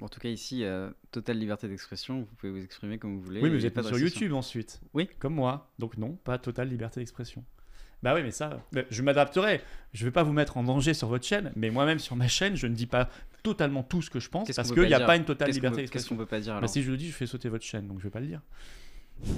En tout cas, ici, euh, totale liberté d'expression. Vous pouvez vous exprimer comme vous voulez. Oui, mais vous y a êtes pas sur. YouTube ensuite. Oui. Comme moi. Donc non, pas totale liberté d'expression. Bah oui, mais ça, bah, je m'adapterai. Je vais pas vous mettre en danger sur votre chaîne, mais moi-même sur ma chaîne, je ne dis pas totalement tout ce que je pense parce qu'il n'y a pas une totale liberté peut- Qu'est-ce d'expression. qu'on peut pas dire Bah, alors si je le dis, je fais sauter votre chaîne, donc je vais pas le dire.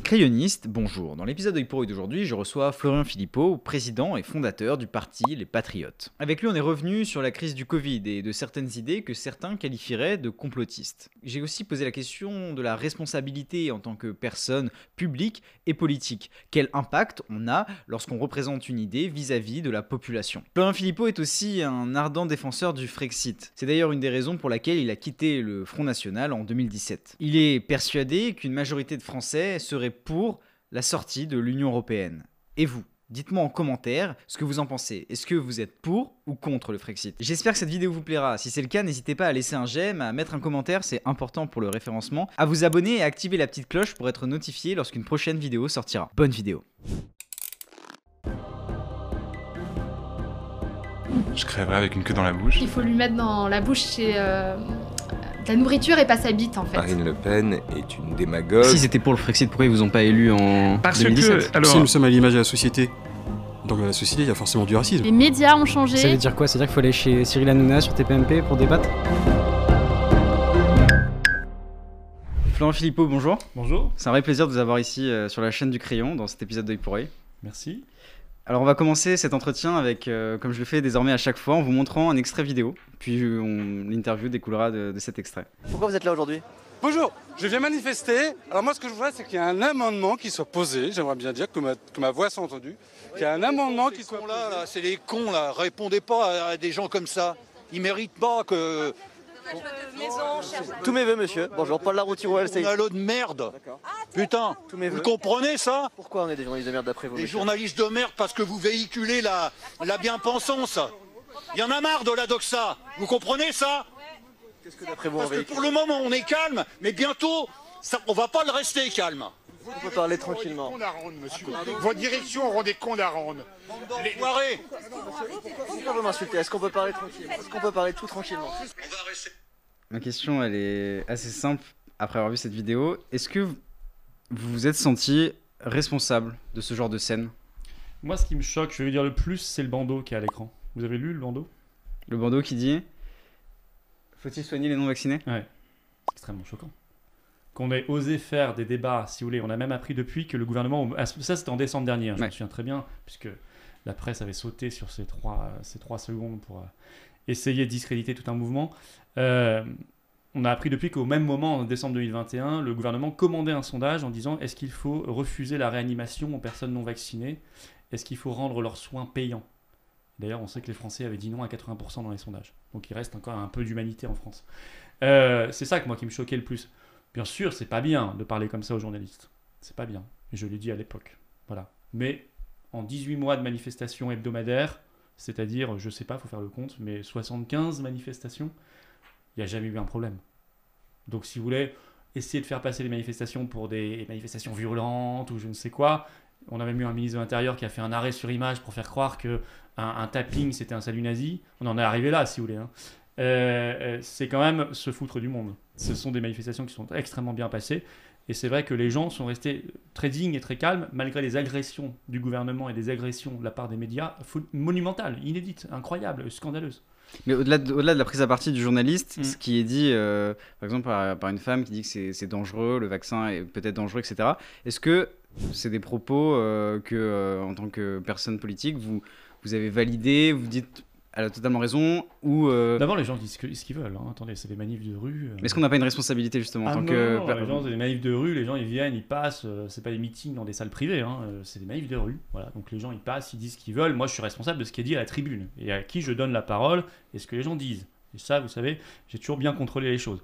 Crayonniste, bonjour. Dans l'épisode d'œil pour d'aujourd'hui, je reçois Florian Philippot, président et fondateur du parti Les Patriotes. Avec lui, on est revenu sur la crise du Covid et de certaines idées que certains qualifieraient de complotistes. J'ai aussi posé la question de la responsabilité en tant que personne publique et politique. Quel impact on a lorsqu'on représente une idée vis-à-vis de la population? Florian Philippot est aussi un ardent défenseur du Frexit. C'est d'ailleurs une des raisons pour laquelle il a quitté le Front National en 2017. Il est persuadé qu'une majorité de Français serait pour la sortie de l'Union Européenne. Et vous Dites-moi en commentaire ce que vous en pensez. Est-ce que vous êtes pour ou contre le Frexit? J'espère que cette vidéo vous plaira. Si c'est le cas, n'hésitez pas à laisser un j'aime, à mettre un commentaire, c'est important pour le référencement, à vous abonner et à activer la petite cloche pour être notifié lorsqu'une prochaine vidéo sortira. Bonne vidéo. Je crèverais avec une queue dans la bouche. Il faut lui mettre dans la bouche c'est, euh, la nourriture et pas sa bite en fait. Marine Le Pen est une démagogue. Si c'était pour le Frexit, pourquoi ils vous ont pas élu en Parce 2017 que, alors, Si nous sommes à l'image de la société, donc dans la société, il y a forcément du racisme. Les médias ont changé. Ça veut dire quoi? Ça veut dire qu'il faut aller chez Cyril Hanouna sur TPMP pour débattre? Florent Philippot, bonjour. Bonjour. C'est un vrai plaisir de vous avoir ici euh, sur la chaîne du Crayon dans cet épisode d'œil pour œil. Merci. Alors on va commencer cet entretien avec, euh, comme je le fais désormais à chaque fois, en vous montrant un extrait vidéo, puis on- l'interview découlera de, de cet extrait. Pourquoi vous êtes là aujourd'hui? Bonjour, je viens manifester. Alors moi ce que je voudrais c'est qu'il y ait un amendement qui soit posé, j'aimerais bien dire que ma, que ma voix soit entendue, qu'il y ait un amendement qui soit posé. là, là, c'est les cons là, répondez pas à, à des gens comme ça. Ils méritent pas que. Tous mes voeux, monsieur. Bonjour, Paul Laroutirou, On LCI. a l'eau de merde. Putain, Tous mes vous voeux. comprenez ça? Pourquoi on est des journalistes de merde d'après vous Les monsieur journalistes de merde parce que vous véhiculez la, la bien-pensance. Il y en a marre de la doxa. Vous comprenez ça? Qu'est-ce que d'après vous on Parce que véhicule pour le moment on est calme, mais bientôt ça, on va pas le rester calme. On peut parler tranquillement. Vos directions auront des comptes à rendre. Les. Pourquoi vous m'insultez Est-ce qu'on peut parler tranquille Est-ce qu'on peut parler tout tranquillement. Ma question elle est assez simple après avoir vu cette vidéo. Est-ce que vous vous vous êtes senti responsable de ce genre de scène Moi, ce qui me choque, je vais vous dire le plus, c'est le bandeau qui est à l'écran. Vous avez lu le bandeau? Le bandeau qui dit Faut-il soigner les non-vaccinés? C'est extrêmement choquant. Qu'on ait osé faire des débats, si vous voulez, on a même appris depuis que le gouvernement, ça c'était en décembre dernier, hein, je Ouais. me souviens très bien, puisque la presse avait sauté sur ces trois, ces trois secondes pour euh, essayer de discréditer tout un mouvement. Euh, on a appris depuis qu'au même moment, en décembre 2021, le gouvernement commandait un sondage en disant est-ce qu'il faut refuser la réanimation aux personnes non vaccinées? Est-ce qu'il faut rendre leurs soins payants? D'ailleurs, on sait que les Français avaient dit non à 80% dans les sondages. Donc il reste encore un peu d'humanité en France. Euh, c'est ça que moi qui me choquait le plus. Bien sûr, c'est pas bien de parler comme ça aux journalistes. C'est pas bien. Je l'ai dit à l'époque. Voilà. Mais en 18 mois de manifestations hebdomadaires, c'est-à-dire, je sais pas, faut faire le compte, mais 75 manifestations, il n'y a jamais eu un problème. Donc si vous voulez essayer de faire passer les manifestations pour des manifestations violentes ou je ne sais quoi, on a même eu un ministre de l'Intérieur qui a fait un arrêt sur image pour faire croire que un, un tapping c'était un salut nazi. On en est arrivé là, si vous voulez. hein. Euh, euh, c'est quand même se foutre du monde. Ce sont des manifestations qui sont extrêmement bien passées. Et c'est vrai que les gens sont restés très dignes et très calmes, malgré les agressions du gouvernement et des agressions de la part des médias monumentales, inédites, incroyables, scandaleuses. Mais au-delà de, la prise à partie du journaliste, Mm. ce qui est dit, euh, par exemple, par, par une femme qui dit que c'est, dangereux, le vaccin est peut-être dangereux, etc., est-ce que c'est des propos euh, que, euh, en tant que personne politique, vous, vous avez validés, vous dites elle a totalement raison, ou... euh, D'abord, les gens disent ce qu'ils veulent. hein. Attendez, c'est des manifs de rue. euh. mais est-ce qu'on n'a pas une responsabilité, justement, en Ah tant non, que... non, les gens, c'est des manifs de rue, les gens ils viennent, ils passent, euh, c'est pas des meetings dans des salles privées, hein, euh, c'est des manifs de rue. Voilà, donc les gens ils passent, ils disent ce qu'ils veulent. Moi je suis responsable de ce qui est dit à la tribune et à qui je donne la parole et ce que les gens disent. Et ça, vous savez, j'ai toujours bien contrôlé les choses.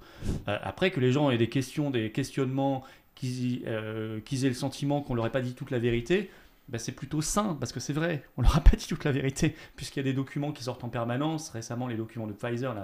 Euh, après que les gens aient des questions, des questionnements, qu'ils qu'ils aient le sentiment qu'on leur ait pas dit toute la vérité, bah, c'est plutôt sain, parce que c'est vrai, on leur a pas dit toute la vérité, puisqu'il y a des documents qui sortent en permanence, récemment les documents de Pfizer,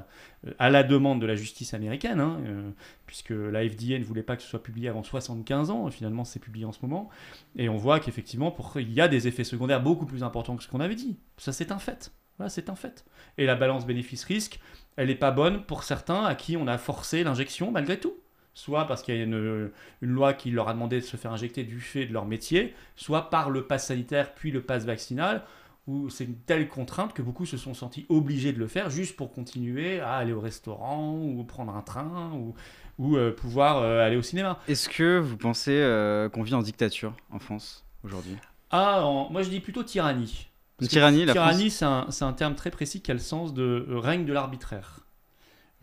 euh, à la demande de la justice américaine, hein, euh, puisque la FDA ne voulait pas que ce soit publié avant 75 ans, finalement c'est publié en ce moment, et on voit qu'effectivement, il y a des effets secondaires beaucoup plus importants que ce qu'on avait dit. Ça c'est un fait. C'est un fait. Et la balance bénéfice-risque, elle n'est pas bonne pour certains à qui on a forcé l'injection malgré tout. Soit parce qu'il y a une, une, loi qui leur a demandé de se faire injecter du fait de leur métier, soit par le pass sanitaire puis le pass vaccinal, où c'est une telle contrainte que beaucoup se sont sentis obligés de le faire juste pour continuer à aller au restaurant ou prendre un train ou, ou euh, pouvoir euh, aller au cinéma. Est-ce que vous pensez euh, qu'on vit en dictature en France aujourd'hui? Ah, en- moi je dis plutôt tyrannie. Que tyrannie, la Tyrannie, c'est un, un terme très précis qui a le sens de règne de l'arbitraire.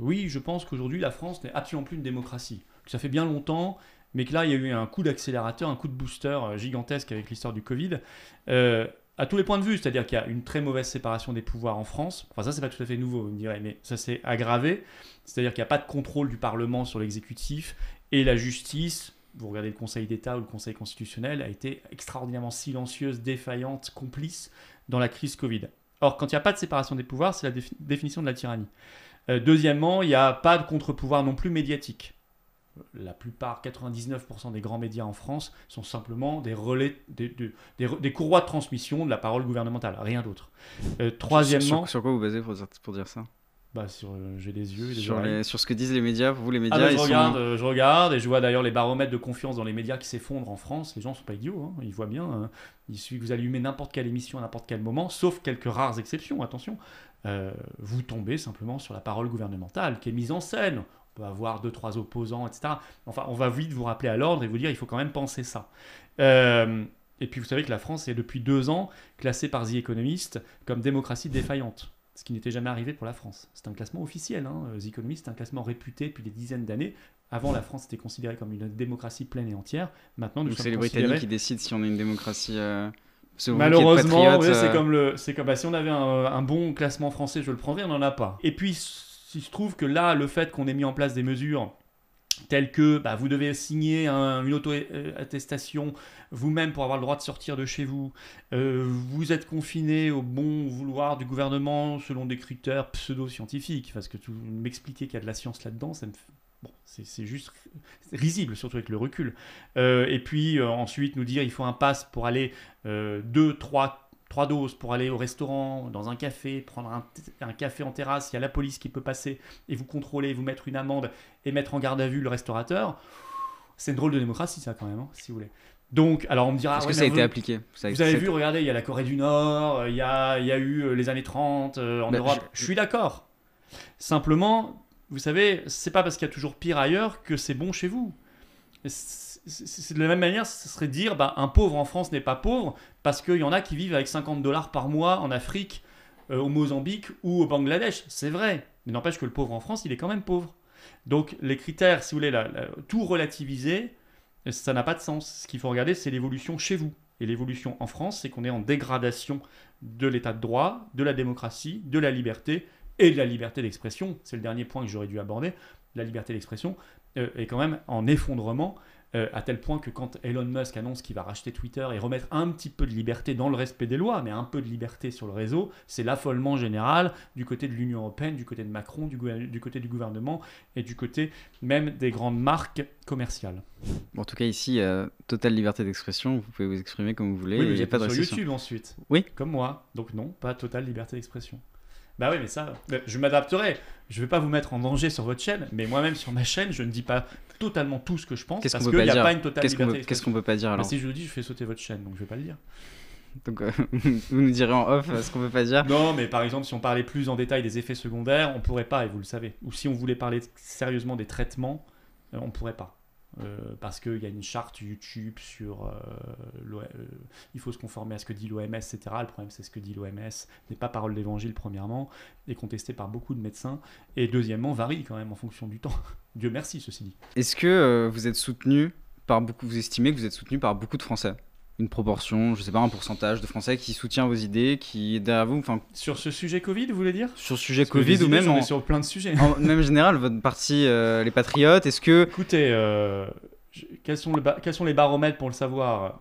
Oui, je pense qu'aujourd'hui, la France n'est absolument plus une démocratie. Ça fait bien longtemps, mais que là, il y a eu un coup d'accélérateur, un coup de booster euh, gigantesque avec l'histoire du Covid. Euh, à tous les points de vue, c'est-à-dire qu'il y a une très mauvaise séparation des pouvoirs en France. Enfin, ça, c'est pas tout à fait nouveau, vous me direz, mais ça s'est aggravé. C'est-à-dire qu'il n'y a pas de contrôle du Parlement sur l'exécutif et la justice. Vous regardez le Conseil d'État ou le Conseil constitutionnel a été extraordinairement silencieuse, défaillante, complice dans la crise Covid. Or, quand il n'y a pas de séparation des pouvoirs, c'est la défi- définition de la tyrannie. Euh, deuxièmement, il n'y a pas de contre-pouvoir non plus médiatique. La plupart, 99% des grands médias en France sont simplement des relais, des, des- des re- des courroies de transmission de la parole gouvernementale, rien d'autre. Euh, troisièmement, Sur, sur quoi vous basez pour dire, pour dire ça? Bah, sur, euh, j'ai yeux et sur, oreilles. les- sur ce que disent les médias, pour vous les Ah médias bah, je ils sont- regarde, euh, je regarde et je vois d'ailleurs les baromètres de confiance dans les médias qui s'effondrent en France. Les gens sont pas idiots, hein, ils voient bien. hein. Il suffit que vous allumez n'importe quelle émission à n'importe quel moment, sauf quelques rares exceptions, attention. euh, vous tombez simplement sur la parole gouvernementale qui est mise en scène. On peut avoir deux, trois opposants, etc. Enfin, on va vite vous rappeler à l'ordre et vous dire il faut quand même penser ça. Euh, et puis vous savez que la France est depuis deux ans classée par The Economist comme démocratie défaillante. Ce qui n'était jamais arrivé pour la France. C'est un classement officiel. Hein. The Economist, c'est un classement réputé depuis des dizaines d'années. Avant, la France était considérée comme une démocratie pleine et entière. Maintenant, nous Donc c'est les Britanniques considérés- qui décident si on est une démocratie. euh, Malheureusement, c'est euh, comme le, c'est comme bah, si on avait un, un bon classement français, je le prendrais, on n'en a pas. Et puis, il se trouve que là, le fait qu'on ait mis en place des mesures telles que bah, vous devez signer un- une auto-attestation vous-même pour avoir le droit de sortir de chez vous, euh, vous êtes confiné au bon vouloir du gouvernement selon des critères pseudo-scientifiques, parce que tout m'expliquer qu'il y a de la science là-dedans, c'est juste risible, surtout avec le recul. Euh, et puis euh, ensuite nous dire il faut un pass pour aller euh, deux, trois, doses pour aller au restaurant, dans un café, prendre un, un café en terrasse, il y a la police qui peut passer et vous contrôler, vous mettre une amende et mettre en garde à vue le restaurateur. C'est une drôle de démocratie ça quand même, hein, si vous voulez. Donc, alors on me dira... Est-ce ouais, que ça a été appliqué? Ça a- Vous avez vu, regardez, il y a la Corée du Nord, il y a, il y a eu euh, les années 30 euh, en Bah, Europe. je- Je suis d'accord. Simplement, vous savez, c'est pas parce qu'il y a toujours pire ailleurs que c'est bon chez vous. C'est de la même manière, ce serait dire bah, un pauvre en France n'est pas pauvre parce qu'il y en a qui vivent avec 50 dollars par mois en Afrique, euh, au Mozambique ou au Bangladesh. C'est vrai. Mais n'empêche que le pauvre en France, il est quand même pauvre. Donc les critères, si vous voulez, tout relativiser, ça n'a pas de sens. Ce qu'il faut regarder, c'est l'évolution chez vous. Et l'évolution en France, c'est qu'on est en dégradation de l'état de droit, de la démocratie, de la liberté et de la liberté d'expression. C'est le dernier point que j'aurais dû aborder. La liberté d'expression euh, est quand même en effondrement, euh, à tel point que quand Elon Musk annonce qu'il va racheter Twitter et remettre un petit peu de liberté dans le respect des lois, mais un peu de liberté sur le réseau, c'est l'affolement général du côté de l'Union européenne, du côté de Macron, du, côté du gouvernement et du côté même des grandes marques commerciales. Bon, en tout cas, ici, euh, totale liberté d'expression. Vous pouvez vous exprimer comme vous voulez. Oui, mais a pas de sur. YouTube ensuite. Oui. Comme moi. Donc non, pas totale liberté d'expression. Bah oui, mais ça, mais je m'adapterai. Je vais pas vous mettre en danger sur votre chaîne, mais moi-même sur ma chaîne, je ne dis pas totalement tout ce que je pense Qu'est-ce parce qu'on qu'il n'y a pas une totale Qu'est-ce qu'on liberté peut, qu'est-ce qu'on peut pas dire Bah, alors si je le dis, je fais sauter votre chaîne, donc je vais pas le dire. Donc, euh, vous nous direz en off euh, ce qu'on peut pas dire. Non, mais par exemple, si on parlait plus en détail des effets secondaires, on pourrait pas, et vous le savez. Ou si on voulait parler sérieusement des traitements, euh, on pourrait pas. Euh, parce qu'il y a une charte YouTube sur euh, euh, il faut se conformer à ce que dit l'OMS, etc. Le problème, c'est ce que dit l'OMS n'est pas parole d'évangile, premièrement, et contesté par beaucoup de médecins, et deuxièmement, varie quand même en fonction du temps. Dieu merci, ceci dit. Est-ce que vous êtes soutenu par beaucoup, vous estimez que vous êtes soutenu par beaucoup de Français? Une proportion, je sais pas, un pourcentage de Français qui soutient vos idées, qui est derrière vous, enfin, Sur ce sujet Covid, vous voulez dire? Sur le sujet Parce Covid ou même en, sur plein de sujets. en même général, votre parti, euh, les Patriotes, est-ce que Écoutez, euh, je- quels, sont le quels sont les baromètres pour le savoir?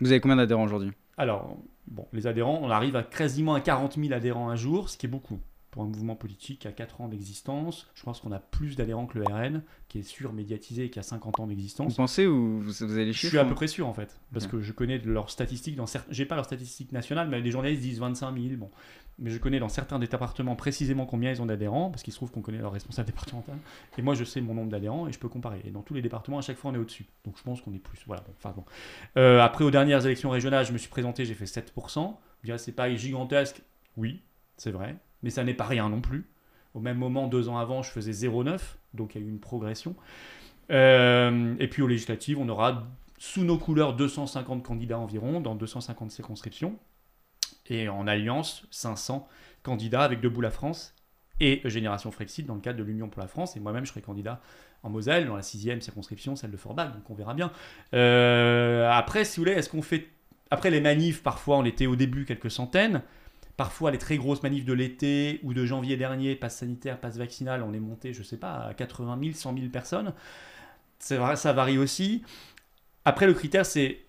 Vous avez combien d'adhérents aujourd'hui? Alors, bon, les adhérents, on arrive à quasiment à 40 000 adhérents un jour, ce qui est beaucoup. Pour un mouvement politique qui a 4 ans d'existence. Je pense qu'on a plus d'adhérents que le RN, qui est surmédiatisé et qui a 50 ans Vous d'existence. pensez ou vous, vous avez les Je suis à ou- peu près sûr en fait, parce que je connais leurs statistiques dans certains. J'ai pas leurs statistiques nationales, mais les journalistes disent 25 000. Bon, mais je connais dans certains départements précisément combien ils ont d'adhérents, parce qu'il se trouve qu'on connaît leur responsable départemental. Et moi, je sais mon nombre d'adhérents et je peux comparer. Et dans tous les départements, à chaque fois, on est au-dessus. Donc je pense qu'on est plus. Voilà. Bon, enfin bon. Euh, après, aux dernières élections régionales, je me suis présenté, j'ai fait 7%. Vous direz, c'est pas gigantesque. Oui, c'est vrai, mais ça n'est pas rien non plus. Au même moment, deux ans avant, je faisais 0,9, donc il y a eu une progression. Euh, et puis aux législatives, on aura sous nos couleurs 250 candidats environ dans 250 circonscriptions. Et en alliance, 500 candidats avec Debout la France et Génération Frexit dans le cadre de l'Union pour la France. Et moi-même, je serai candidat en Moselle, dans la sixième circonscription, celle de Forbach, donc on verra bien. Euh, après, si vous voulez, est-ce qu'on fait... Après les manifs, parfois, on était au début quelques centaines. Parfois, les très grosses manifs de l'été ou de janvier dernier, passe sanitaire, passe vaccinal, on est monté, je sais pas, à 80 000, 100 000 personnes. Vrai, ça varie aussi. Après, le critère, c'est.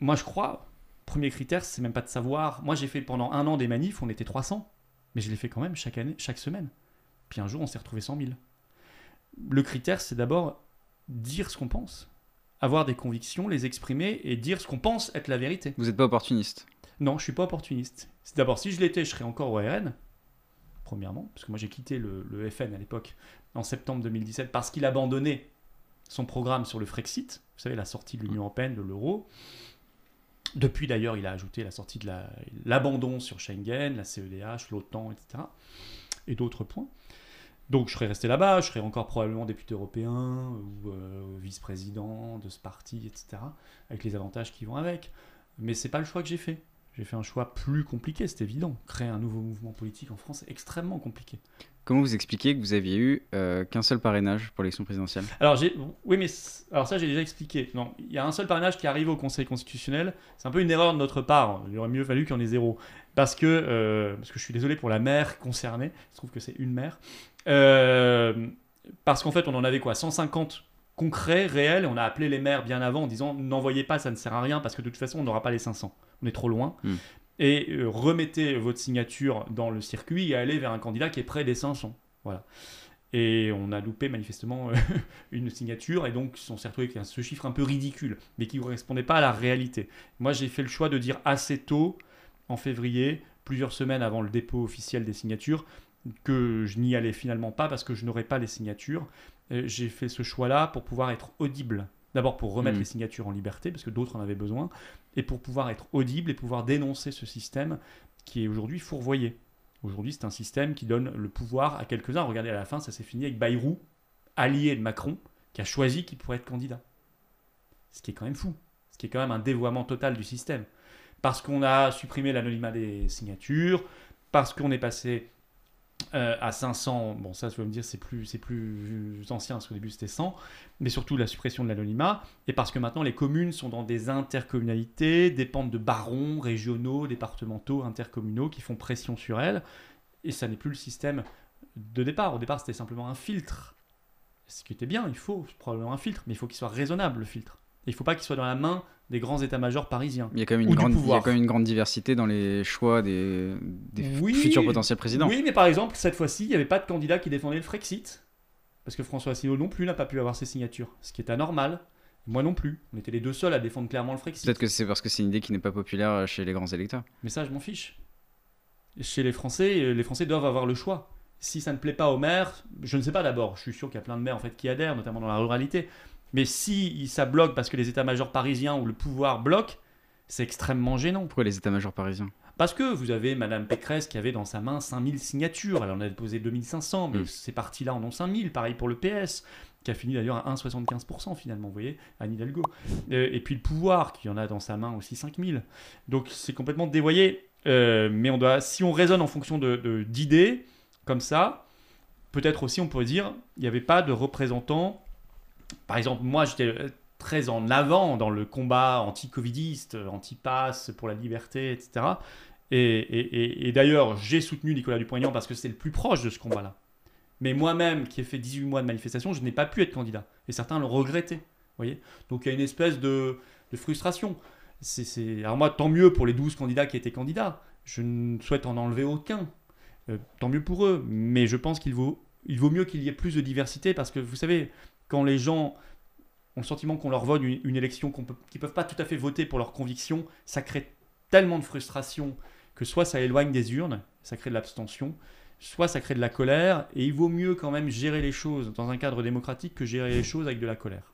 Moi, je crois. Premier critère, c'est même pas de savoir. Moi, j'ai fait pendant un an des manifs, on était 300. Mais je l'ai fait quand même chaque année, chaque semaine. Puis un jour, on s'est retrouvé 100 000. Le critère, c'est d'abord dire ce qu'on pense. Avoir des convictions, les exprimer et dire ce qu'on pense être la vérité. Vous n'êtes pas opportuniste. Non, je suis pas opportuniste. C'est d'abord, si je l'étais, je serais encore au RN. Premièrement, parce que moi j'ai quitté le, le FN à l'époque en septembre 2017 parce qu'il abandonnait son programme sur le Frexit, vous savez, la sortie de l'Union Européenne, de l'euro. Depuis d'ailleurs, il a ajouté la sortie de la- l'abandon sur Schengen, la CEDH, l'OTAN, etc. Et d'autres points. Donc je serais resté là-bas, je serais encore probablement député européen ou euh, vice-président de ce parti, etc. Avec les avantages qui vont avec. Mais c'est pas le choix que j'ai fait. J'ai fait un choix plus compliqué, c'est évident. Créer un nouveau mouvement politique en France, c'est extrêmement compliqué. Comment vous expliquez que vous aviez eu euh, qu'un seul parrainage pour l'élection présidentielle? Alors, j'ai... oui, mais alors ça, j'ai déjà expliqué. Non, il y a un seul parrainage qui arrive au Conseil constitutionnel. C'est un peu une erreur de notre part. Il aurait mieux fallu qu'il y en ait zéro. Parce que, euh, parce que je suis désolé pour la mère concernée. Je trouve que c'est une mère. Euh, parce qu'en fait, on en avait quoi? 150 concrets, réels. Et on a appelé les maires bien avant en disant n'envoyez pas, ça ne sert à rien parce que de toute façon, on n'aura pas les 500. On est trop loin. Hmm. Et euh, remettez votre signature dans le circuit et allez vers un candidat qui est près des 500. Voilà. Et on a loupé manifestement euh, une signature et donc on s'est retrouvé avec ce chiffre un peu ridicule, mais qui ne correspondait pas à la réalité. Moi, j'ai fait le choix de dire assez tôt, en février, plusieurs semaines avant le dépôt officiel des signatures, que je n'y allais finalement pas parce que je n'aurais pas les signatures. Euh, J'ai fait ce choix-là pour pouvoir être audible. D'abord pour remettre Mm. les signatures en liberté, parce que d'autres en avaient besoin, et pour pouvoir être audible et pouvoir dénoncer ce système qui est aujourd'hui fourvoyé. Aujourd'hui, c'est un système qui donne le pouvoir à quelques-uns. Regardez, à la fin, ça s'est fini avec Bayrou, allié de Macron, qui a choisi qu'il pourrait être candidat. Ce qui est quand même fou. Ce qui est quand même un dévoiement total du système. Parce qu'on a supprimé l'anonymat des signatures, parce qu'on est passé euh, à 500, bon ça je veux me dire c'est plus, c'est plus ancien parce qu'au début c'était 100, mais surtout la suppression de l'anonymat, et parce que maintenant les communes sont dans des intercommunalités, dépendent de barons régionaux, départementaux, intercommunaux qui font pression sur elles, et ça n'est plus le système de départ. Au départ c'était simplement un filtre, ce qui était bien, il faut probablement un filtre, mais il faut qu'il soit raisonnable le filtre. Et il ne faut pas qu'il soit dans la main des grands états-majors parisiens. Il y a quand même une grande, il y a pouvoir. quand même une grande diversité dans les choix des, des f- Oui. futurs potentiels présidents. Oui, mais par exemple, cette fois-ci, il n'y avait pas de candidat qui défendait le Frexit. Parce que François Asselineau non plus n'a pas pu avoir ses signatures. Ce qui est anormal. Moi non plus. On était les deux seuls à défendre clairement le Frexit. Peut-être que c'est parce que c'est une idée qui n'est pas populaire chez les grands électeurs. Mais ça, je m'en fiche. Chez les Français, euh, les Français doivent avoir le choix. Si ça ne plaît pas aux maires, je ne sais pas d'abord. Je suis sûr qu'il y a plein de maires en fait qui adhèrent, notamment dans la ruralité. Mais si ça bloque parce que les états-majors parisiens ou le pouvoir bloquent, c'est extrêmement gênant. Pourquoi les états-majors parisiens? Parce que vous avez Madame Pécresse qui avait dans sa main 5000 signatures. Elle en a déposé 2500, mais Mm. ces partis-là en ont 5000. Pareil pour le PS, qui a fini d'ailleurs à 1,75% finalement, vous voyez, Anne Hidalgo. Euh, et puis le pouvoir, qui en a dans sa main aussi 5000. Donc c'est complètement dévoyé. Euh, mais on doit, si on raisonne en fonction de- de- d'idées, comme ça, peut-être aussi on pourrait dire il n'y avait pas de représentants. Par exemple, moi j'étais euh, très en avant dans le combat anti-covidiste, euh, anti-pass pour la liberté, etc. Et, d'ailleurs, j'ai soutenu Nicolas Dupont-Aignan parce que c'est le plus proche de ce combat-là. Mais moi-même, qui ai fait 18 mois de manifestation, je n'ai pas pu être candidat. Et certains l'ont regretté. voyez Donc il y a une espèce de, frustration. Alors moi, tant mieux pour les 12 candidats qui étaient candidats. Je ne souhaite en enlever aucun. euh, tant mieux pour eux. Mais je pense qu'il vaut, vaut mieux qu'il y ait plus de diversité parce que vous savez, quand les gens ont le sentiment qu'on leur vole une, une élection qu'on peut, qu'ils peuvent pas tout à fait voter pour leurs convictions, ça crée tellement de frustration que soit ça éloigne des urnes, ça crée de l'abstention, soit ça crée de la colère, et il vaut mieux quand même gérer les choses dans un cadre démocratique que gérer les choses avec de la colère.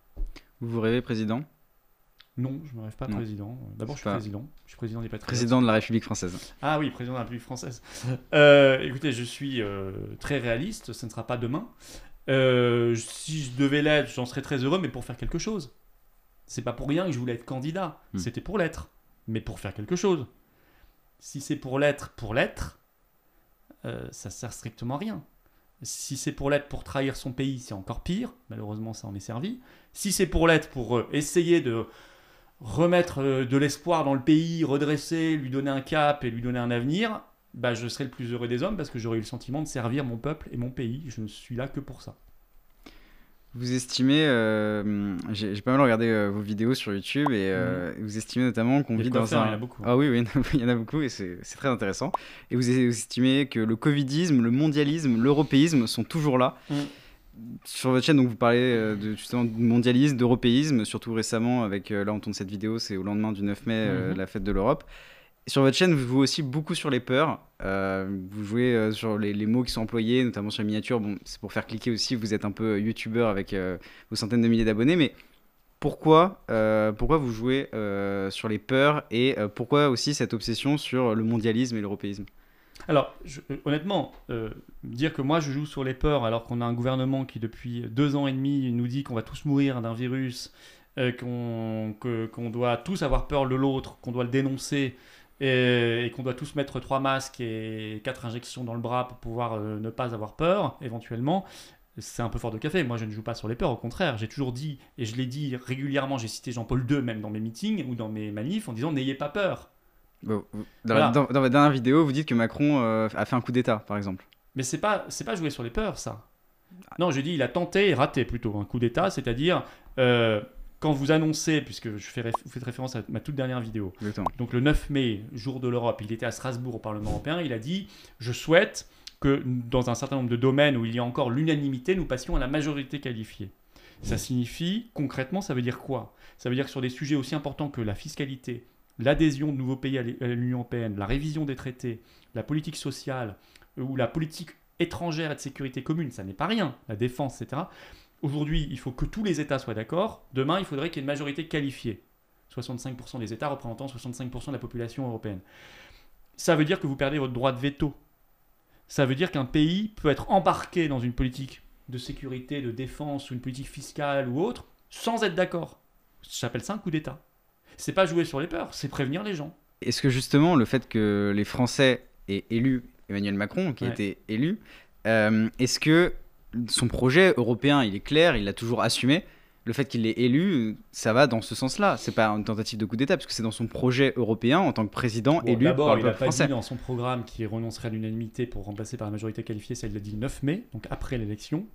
Vous vous rêvez président? Non, je ne me rêve pas Non. président. D'abord, je suis Pas- président. Je suis président des Patriotes. Président de la République française. Ah oui, président de la République française. Euh, écoutez, je suis euh, très réaliste, ce ne sera pas demain. Euh, si je devais l'être, j'en serais très heureux, mais pour faire quelque chose. C'est pas pour rien que je voulais être candidat. Hmm. C'était pour l'être, mais pour faire quelque chose. Si c'est pour l'être, pour l'être, euh, ça sert strictement à rien. Si c'est pour l'être pour trahir son pays, c'est encore pire. Malheureusement, ça en est servi. Si c'est pour l'être pour euh, essayer de remettre de l'espoir dans le pays, redresser, lui donner un cap et lui donner un avenir, bah, je serai le plus heureux des hommes parce que j'aurai eu le sentiment de servir mon peuple et mon pays. Je ne suis là que pour ça. Vous estimez, euh, j'ai pas mal regardé euh, vos vidéos sur YouTube et euh, vous estimez notamment qu'on vit dans faire, un. il y en a beaucoup. Ah oui, oui, il y en a beaucoup et c'est très intéressant. Et vous, estimez que le Covidisme, le mondialisme, l'européisme sont toujours là. Mm. Sur votre chaîne, donc vous parlez de, justement de mondialisme, d'européisme, surtout récemment avec, là on tourne cette vidéo, c'est au lendemain du 9 mai, Mhm. la fête de l'Europe. Sur votre chaîne, vous jouez aussi beaucoup sur les peurs. Euh, vous jouez euh, sur les, mots qui sont employés, notamment sur les miniatures. Bon, c'est pour faire cliquer aussi. Vous êtes un peu euh, youtubeur avec vos centaines de milliers d'abonnés. Mais pourquoi, pourquoi vous jouez sur les peurs et pourquoi aussi cette obsession sur le mondialisme et l'européisme? Alors, honnêtement, dire que moi je joue sur les peurs alors qu'on a un gouvernement qui depuis deux ans et demi nous dit qu'on va tous mourir d'un virus, qu'on doit tous avoir peur de l'autre, qu'on doit le dénoncer et, et qu'on doit tous mettre trois masques et quatre injections dans le bras pour pouvoir euh, ne pas avoir peur éventuellement. C'est un peu fort de café. Moi, je ne joue pas sur les peurs. Au contraire, j'ai toujours dit, et je l'ai dit régulièrement, j'ai cité Jean-Paul II même dans mes meetings ou dans mes manifs en disant n'ayez pas peur. Bon, dans, Voilà. la- dans- dans votre dernière vidéo, vous dites que Macron euh, a fait un coup d'État, par exemple. Mais c'est pas c'est pas jouer sur les peurs ça. Non, je dis il a tenté et raté plutôt un coup d'État, c'est-à-dire euh, quand vous annoncez, puisque je fais réf- vous faites référence à ma toute dernière vidéo, donc le 9 mai, jour de l'Europe, il était à Strasbourg au Parlement européen, il a dit je souhaite que dans un certain nombre de domaines où il y a encore l'unanimité, nous passions à la majorité qualifiée. Ça signifie concrètement, ça veut dire quoi? Ça veut dire que sur des sujets aussi importants que la fiscalité, l'adhésion de nouveaux pays à l'U- à l'Union européenne, la révision des traités, la politique sociale ou la politique étrangère et de sécurité commune, ça n'est pas rien, la défense, etc. Aujourd'hui, il faut que tous les États soient d'accord. Demain, il faudrait qu'il y ait une majorité qualifiée. 65% des États représentant 65% de la population européenne. Ça veut dire que vous perdez votre droit de veto. Ça veut dire qu'un pays peut être embarqué dans une politique de sécurité, de défense ou une politique fiscale ou autre sans être d'accord. J'appelle ça un coup d'État. C'est pas jouer sur les peurs, c'est prévenir les gens. Est-ce que justement le fait que les Français aient élu Emmanuel Macron, qui a Ouais. été élu, euh, est-ce que son projet européen, il est clair, il l'a toujours assumé le fait qu'il l'ait élu, ça va dans ce sens-là. C'est pas une tentative de coup d'État, parce que c'est dans son projet européen en tant que président Bon, élu par le il peuple pas français. dit dans son programme qu'il renoncerait à l'unanimité pour remplacer par la majorité qualifiée, ça il l'a dit le 9 mai, donc après l'élection,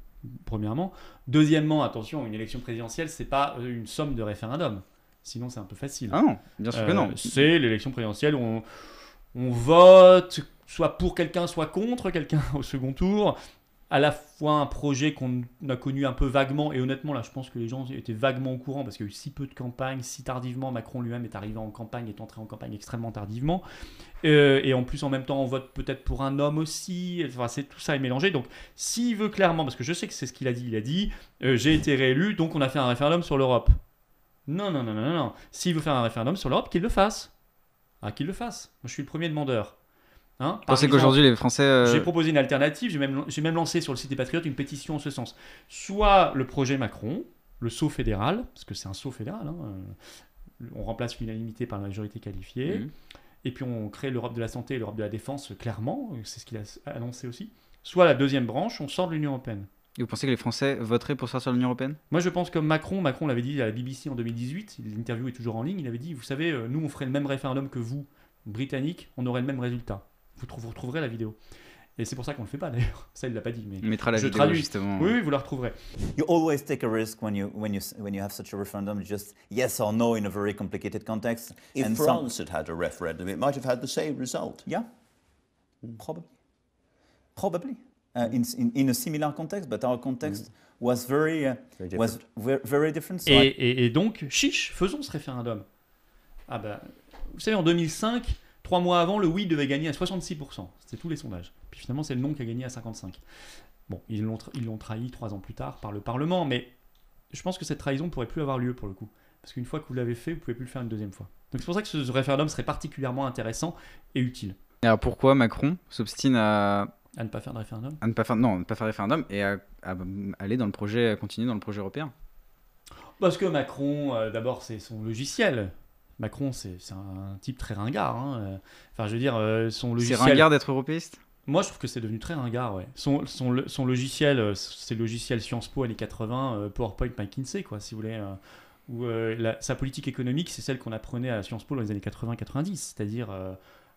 premièrement. Deuxièmement, attention, une élection présidentielle, c'est pas euh, une somme de référendum. Sinon, c'est un peu facile. Ah non, bien sûr que Euh, non. C'est l'élection présidentielle où on, on vote soit pour quelqu'un, soit contre quelqu'un au second tour. À la fois un projet qu'on a connu un peu vaguement, et honnêtement, là, je pense que les gens étaient vaguement au courant parce qu'il y a eu si peu de campagne, si tardivement. Macron lui-même est arrivé en campagne, est entré en campagne extrêmement tardivement. Euh, et en plus, en même temps, on vote peut-être pour un homme aussi. Enfin, c'est tout ça est mélangé. Donc, s'il veut clairement, parce que je sais que c'est ce qu'il a dit, il a dit euh, j'ai été réélu, donc on a fait un référendum sur l'Europe. Non, non, non, non, non, non. S'il veut faire un référendum sur l'Europe, qu'il le fasse. Ah, qu'il le fasse. Moi, je suis le premier demandeur. Hein Vous pensez qu'aujourd'hui les Français. euh, J'ai proposé une alternative, j'ai même, j'ai même lancé sur le site des Patriotes une pétition en ce sens. Soit le projet Macron, le saut fédéral, parce que c'est un saut fédéral, hein, euh, on remplace l'unanimité par la majorité qualifiée, Mhm. et puis on crée l'Europe de la santé et l'Europe de la défense clairement, euh, c'est ce qu'il a annoncé aussi. Soit la deuxième branche, on sort de l'Union européenne. Et vous pensez que les Français voteraient pour sortir de l'Union Européenne? Moi, je pense comme Macron, Macron l'avait dit à la BBC en 2018, l'interview est toujours en ligne, il avait dit, vous savez, nous, on ferait le même référendum que vous, Britanniques, on aurait le même résultat. Vous, vous retrouverez la vidéo. Et c'est pour ça qu'on le fait pas, d'ailleurs. Ça, il l'a pas dit, mais mettra la je vidéo traduis. justement. Oui, oui, vous la retrouverez. You always take a risk when you when you when you have such a referendum. Just yes or no in a very complicated context. If And some- France had had a referendum, it might have had the same result. yeah, probably. Probably. Uh, in, in, in a similar context, but our context was very, uh, Very was very, very different. So Et, I- et- et donc, chiche, faisons ce référendum. Ah bah, vous savez, en 2005, trois mois avant, le oui devait gagner à 66%. C'était tous les sondages. Puis finalement, c'est le non qui a gagné à 55%. Bon, ils l'ont ils l'ont trahi trois ans plus tard par le Parlement, mais je pense que cette trahison ne pourrait plus avoir lieu pour le coup. Parce qu'une fois que vous l'avez fait, vous pouvez plus le faire une deuxième fois. Donc c'est pour ça que ce référendum serait particulièrement intéressant et utile. Et alors pourquoi Macron s'obstine à, À ne pas faire de référendum? À ne pas faire non, à ne pas faire référendum et à, à aller dans le projet, à continuer dans le projet européen? Parce que Macron, euh, d'abord, c'est son logiciel. Macron, c'est c'est un type très ringard. hein. Euh, Enfin, je veux dire, euh, son C'est logiciel. ringard d'être européiste? Moi, je trouve que c'est devenu très ringard, ouais. Son, son, son logiciel, euh, c'est le logiciel Sciences Po années 80, euh, PowerPoint McKinsey, quoi, si vous voulez. euh, où euh, la- sa politique économique, c'est celle qu'on apprenait à Sciences Po dans les années 80-90, c'est-à-dire euh,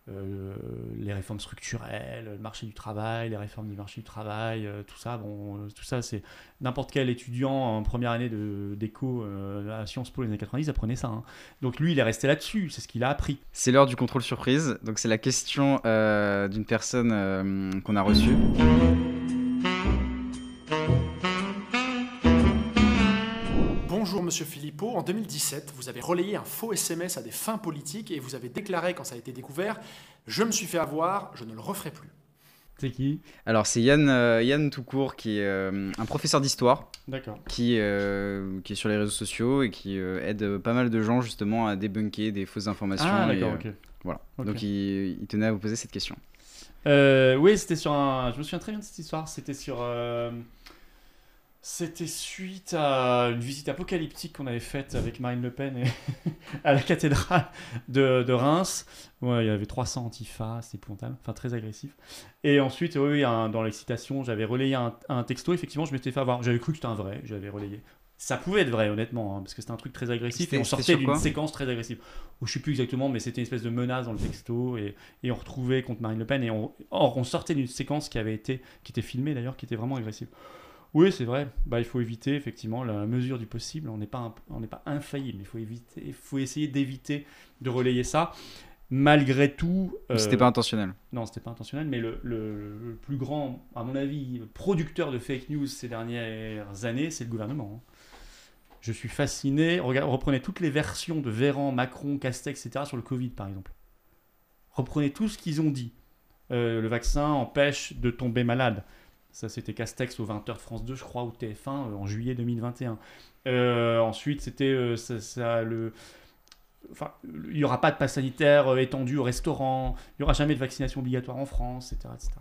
euh, les réformes structurelles, le marché du travail, les réformes du marché du travail, euh, tout ça, bon, euh, tout ça, c'est n'importe quel étudiant en première année d'éco à Sciences Po les années 90 apprenait ça. hein. Donc lui, il est resté là-dessus, c'est ce qu'il a appris. C'est l'heure du contrôle surprise. Donc c'est la question d'une personne qu'on a reçue. Monsieur Philippot, en 2017, vous avez relayé un faux SMS à des fins politiques et vous avez déclaré quand ça a été découvert Je me suis fait avoir, je ne le referai plus. C'est qui? Alors c'est Yann, euh, Yann Toucourt qui est euh, un professeur d'histoire D'accord. qui, euh, qui est sur les réseaux sociaux et qui euh, aide pas mal de gens justement à débunker des fausses informations. Ah, et, d'accord, euh, ok. Voilà. Donc il, il tenait à vous poser cette question. Euh, oui, c'était sur un. Je me souviens très bien de cette histoire. C'était sur. C'était suite à une visite apocalyptique qu'on avait faite avec Marine Le Pen et à la cathédrale de, de Reims. Ouais, il y avait 300 antifas, c'était épouvantable, enfin très agressif. Et ensuite, oui, un- dans l'excitation, j'avais relayé un, un texto. Effectivement, je m'étais fait avoir. J'avais cru que c'était un vrai, j'avais relayé. Ça pouvait être vrai, honnêtement, hein, parce que c'était un truc très agressif et on sortait d'une séquence très agressive. Où je sais plus exactement, mais c'était une espèce de menace dans le texto et, et on retrouvait contre Marine Le Pen et on, or, on sortait d'une séquence qui avait été, qui était filmée d'ailleurs, qui était vraiment agressive. Oui, c'est vrai. Bah, il faut éviter effectivement la mesure du possible. On n'est pas, on n'est pas infaillible. Il faut éviter, il faut essayer d'éviter de relayer ça. Malgré tout, euh, C'était pas intentionnel. non, c'était pas intentionnel, mais le, le- le plus grand, à mon avis, producteur de fake news ces dernières années, c'est le gouvernement. hein. Je suis fasciné. Reprenez toutes les versions de Véran, Macron, Castex, etc. sur le Covid, par exemple. Reprenez tout ce qu'ils ont dit. Euh, le vaccin empêche de tomber malade. Ça, c'était Castex au 20h de France 2, je crois, ou TF1 euh, en juillet 2021. Euh, ensuite, c'était euh, ça, ça, le. Enfin, il n'y aura pas de pass sanitaire étendu au restaurant, il n'y aura jamais de vaccination obligatoire en France, etc. etc.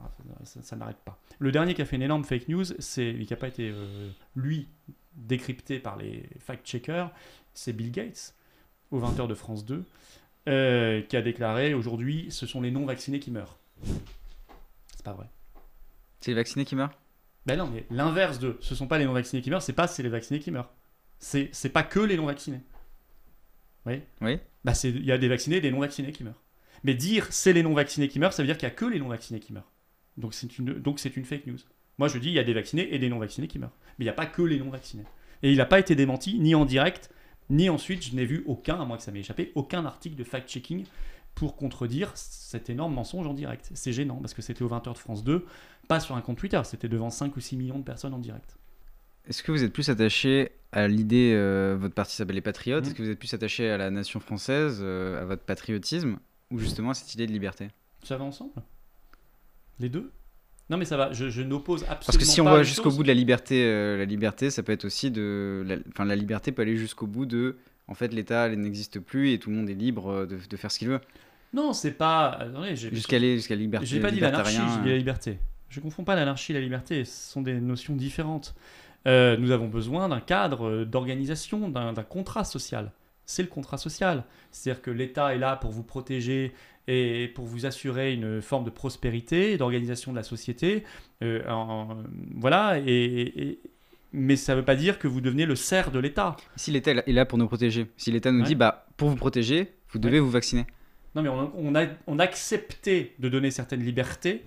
Ça, n'arrête pas. Le dernier qui a fait une énorme fake news, c'est qui n'a pas été, lui, décrypté par les fact-checkers, c'est Bill Gates, au 20h de France 2, euh, qui a déclaré aujourd'hui ce sont les non-vaccinés qui meurent. C'est pas vrai. C'est les vaccinés qui meurent Ben non, mais l'inverse de ce sont pas les non-vaccinés qui meurent, c'est pas c'est les vaccinés qui meurent. C'est c'est pas que les non-vaccinés. Oui? Oui. Bah c'est il y a des vaccinés et des non-vaccinés qui meurent. Mais dire c'est les non-vaccinés qui meurent, ça veut dire qu'il y a que les non-vaccinés qui meurent. Donc c'est une donc c'est une fake news. Moi je dis il y a des vaccinés et des non-vaccinés qui meurent. Mais il n'y a pas que les non-vaccinés. Et il n'a pas été démenti ni en direct ni ensuite je n'ai vu aucun, à moins que ça m'ait échappé, aucun article de fact-checking pour contredire cet énorme mensonge en direct. C'est gênant parce que c'était au 20h de France 2, pas sur un compte Twitter, c'était devant 5 ou 6 millions de personnes en direct. Est-ce que vous êtes plus attaché à l'idée, euh, votre parti s'appelle les Patriotes, Mhm. est-ce que vous êtes plus attaché à la nation française, euh, à votre patriotisme, ou justement à cette idée de liberté? Ça va ensemble? Les deux? Non mais ça va, je, je n'oppose absolument pas. Parce que si on va jusqu'au bout de la liberté, euh, la liberté, ça peut être aussi de, la- enfin la liberté peut aller jusqu'au bout de, en fait l'État n'existe plus et tout le monde est libre de, de faire ce qu'il veut. Non, c'est pas. Jusqu'à aller jusqu'à la liberté. J'ai pas dit l'anarchie, j'ai dit la liberté. Je confonds pas l'anarchie et la liberté, ce sont des notions différentes. Euh, nous avons besoin d'un cadre euh, d'organisation, d'un contrat social. C'est le contrat social. C'est-à-dire que l'État est là pour vous protéger et pour vous assurer une forme de prospérité, d'organisation de la société. Euh, en- voilà, et, et- mais ça ne veut pas dire que vous devenez le cerf de l'État. Si l'État est là pour nous protéger, si l'État nous Ouais. dit bah pour vous protéger, vous devez vous vacciner. Non, mais on, on a, on acceptait de donner certaines libertés,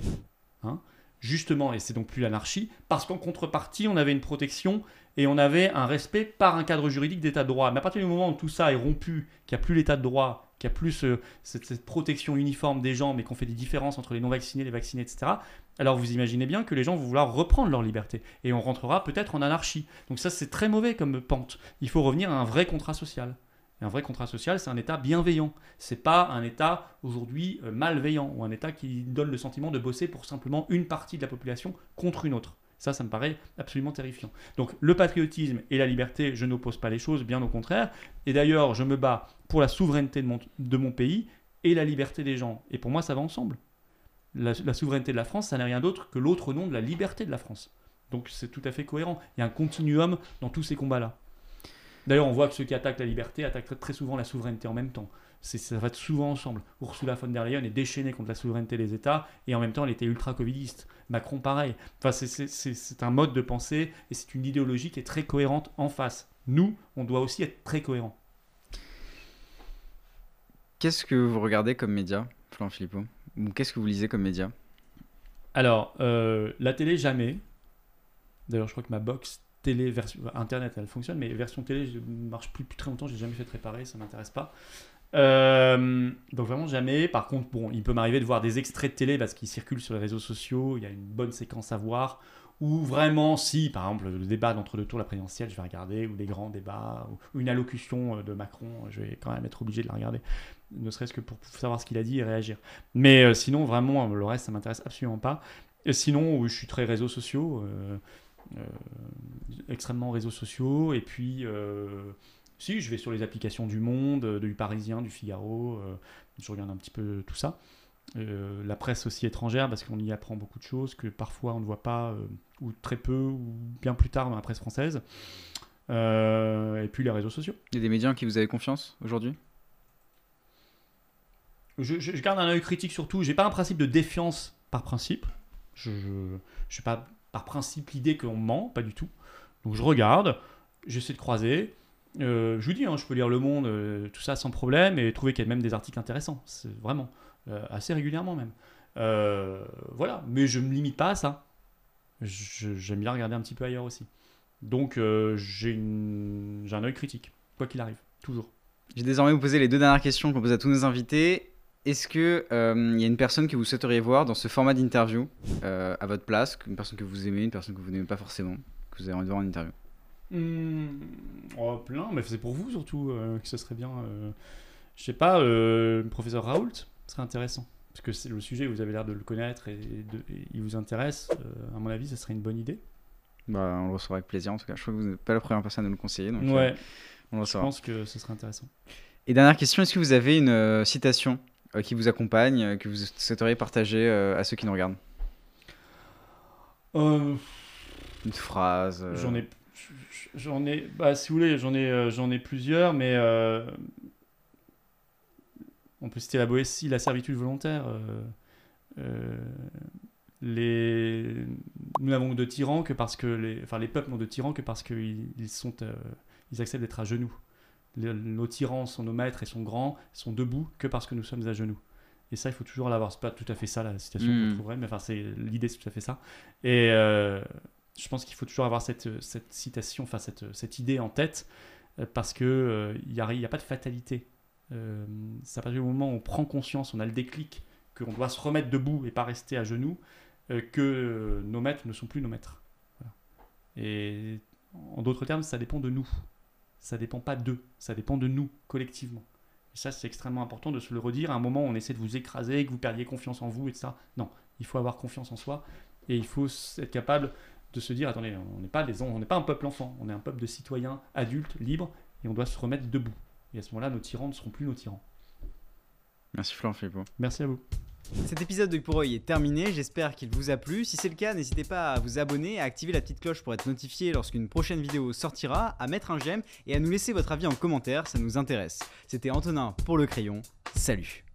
hein, justement, et c'est donc plus l'anarchie, parce qu'en contrepartie, on avait une protection et on avait un respect par un cadre juridique d'état de droit. Mais à partir du moment où tout ça est rompu, qu'il n'y a plus l'état de droit, qu'il n'y a plus ce- cette, cette protection uniforme des gens, mais qu'on fait des différences entre les non-vaccinés, les vaccinés, etc., alors vous imaginez bien que les gens vont vouloir reprendre leur liberté. Et on rentrera peut-être en anarchie. Donc ça, c'est très mauvais comme pente. Il faut revenir à un vrai contrat social. Un vrai contrat social, c'est un État bienveillant. C'est pas un État aujourd'hui euh, malveillant ou un État qui donne le sentiment de bosser pour simplement une partie de la population contre une autre. Ça, ça me paraît absolument terrifiant. Donc le patriotisme et la liberté, je n'oppose pas les choses, bien au contraire. Et d'ailleurs, je me bats pour la souveraineté de mon, pays et la liberté des gens. Et pour moi, ça va ensemble. La souveraineté de la France, ça n'est rien d'autre que l'autre nom de la liberté de la France. Donc c'est tout à fait cohérent. Il y a un continuum dans tous ces combats-là. D'ailleurs, on voit que ceux qui attaquent la liberté attaquent très, très souvent la souveraineté en même temps. Ça va souvent ensemble. Ursula von der Leyen est déchaînée contre la souveraineté des États et en même temps elle était ultra-covidiste. Macron pareil. Enfin, c'est- un mode de pensée et c'est une idéologie qui est très cohérente en face. Nous, on doit aussi être très cohérents. Qu'est-ce que vous regardez comme média, Florent Philippot? Ou qu'est-ce que vous lisez comme média? Alors, euh, la télé, jamais. D'ailleurs, je crois que ma box télé, version, internet, elle fonctionne, mais version télé, je marche plus depuis très longtemps, j'ai jamais fait réparer, ça m'intéresse pas. Euh, donc vraiment jamais. Par contre, bon, il peut m'arriver de voir des extraits de télé parce qu'ils circulent sur les réseaux sociaux, il y a une bonne séquence à voir. Ou vraiment, si, par exemple, le débat d'entre deux tours, la présidentielle, je vais regarder, ou des grands débats, ou une allocution euh, de Macron, je vais quand même être obligé de la regarder, ne serait-ce que pour savoir ce qu'il a dit et réagir. Mais euh, sinon, vraiment, euh, le reste, ça m'intéresse absolument pas. Et sinon, je suis très réseaux sociaux, euh, euh, extrêmement réseaux sociaux, et puis, euh, si, je vais sur les applications du Monde, euh, du Parisien, du Figaro, euh, je regarde un petit peu tout ça. Euh, la presse aussi étrangère, parce qu'on y apprend beaucoup de choses que parfois on ne voit pas, euh, ou très peu, ou bien plus tard dans la presse française. Euh, et puis les réseaux sociaux. Il y a des médias en qui vous avez confiance aujourd'hui? Je, je- je garde un œil critique surtout. J'ai pas un principe de défiance par principe. Je je suis pas par principe l'idée qu'on ment, pas du tout. Donc je regarde, j'essaie de croiser. Euh, je vous dis, hein, je peux lire Le Monde, euh, tout ça sans problème, et trouver qu'il y a même des articles intéressants. C'est vraiment euh, assez régulièrement même. Voilà, mais je me limite pas à ça. J'aime bien regarder un petit peu ailleurs aussi. Donc j'ai j'ai un œil critique, quoi qu'il arrive, toujours. Je vais désormais vous poser les deux dernières questions qu'on pose à tous nos invités. Est-ce que euh, il y a une personne que vous souhaiteriez voir dans ce format d'interview euh, à votre place, une personne que vous aimez, une personne que vous n'aimez pas forcément, que vous avez envie de voir en interview? Hmm, oh, plein, mais c'est pour vous surtout euh, que ce serait bien. euh, je sais pas, le professeur Raoult serait intéressant. Parce que c'est le sujet, vous avez l'air de le connaître et, de- et il vous intéresse. à mon avis, ce serait une bonne idée. Bah, on le recevra avec plaisir en tout cas. Je crois que vous n'êtes pas la première personne à nous le conseiller. Donc, ouais, on le je pense que ce serait intéressant. Et dernière question, est-ce que vous avez une citation? Euh, qui vous accompagne, euh, que vous souhaiteriez partager euh, à ceux qui nous regardent Une phrase J'en ai, j'en ai, bah, si vous voulez, j'en ai, j'en ai plusieurs, mais on peut citer la Boétie, la servitude volontaire. les, nous n'avons de tyrans que parce que les, enfin, les peuples n'ont de tyrans que parce qu'ils ils sont, ils acceptent d'être à genoux. Nos tyrans sont nos maîtres et sont grands, sont debout que parce que nous sommes à genoux. Et ça, il faut toujours l'avoir. C'est pas tout à fait ça la citation que Mm. je trouverais, mais enfin, c'est l'idée, c'est tout à fait ça. Et euh, je pense qu'il faut toujours avoir cette, cette citation, enfin cette, cette idée en tête, euh, parce que euh, il n'y a, a pas de fatalité. Euh, c'est à partir du moment où on prend conscience, on a le déclic, qu'on doit se remettre debout et pas rester à genoux, euh, que euh, nos maîtres ne sont plus nos maîtres. Voilà. Et en d'autres termes, ça dépend de nous. Ça dépend pas d'eux, ça dépend de nous collectivement. Et ça, c'est extrêmement important de se le redire. À un moment on essaie de vous écraser, que vous perdiez confiance en vous, etc. Non, il faut avoir confiance en soi et il faut être capable de se dire attendez, on n'est pas des on n'est pas un peuple enfant, on est un peuple de citoyens adultes, libres, et on doit se remettre debout. Et à ce moment-là, nos tyrans ne seront plus nos tyrans. Merci Florent Philippot. Merci à vous. Cet épisode de pour est terminé, j'espère qu'il vous a plu. Si c'est le cas, n'hésitez pas à vous abonner, à activer la petite cloche pour être notifié lorsqu'une prochaine vidéo sortira, à mettre un j'aime et à nous laisser votre avis en commentaire, ça nous intéresse. C'était Antonin pour le crayon, salut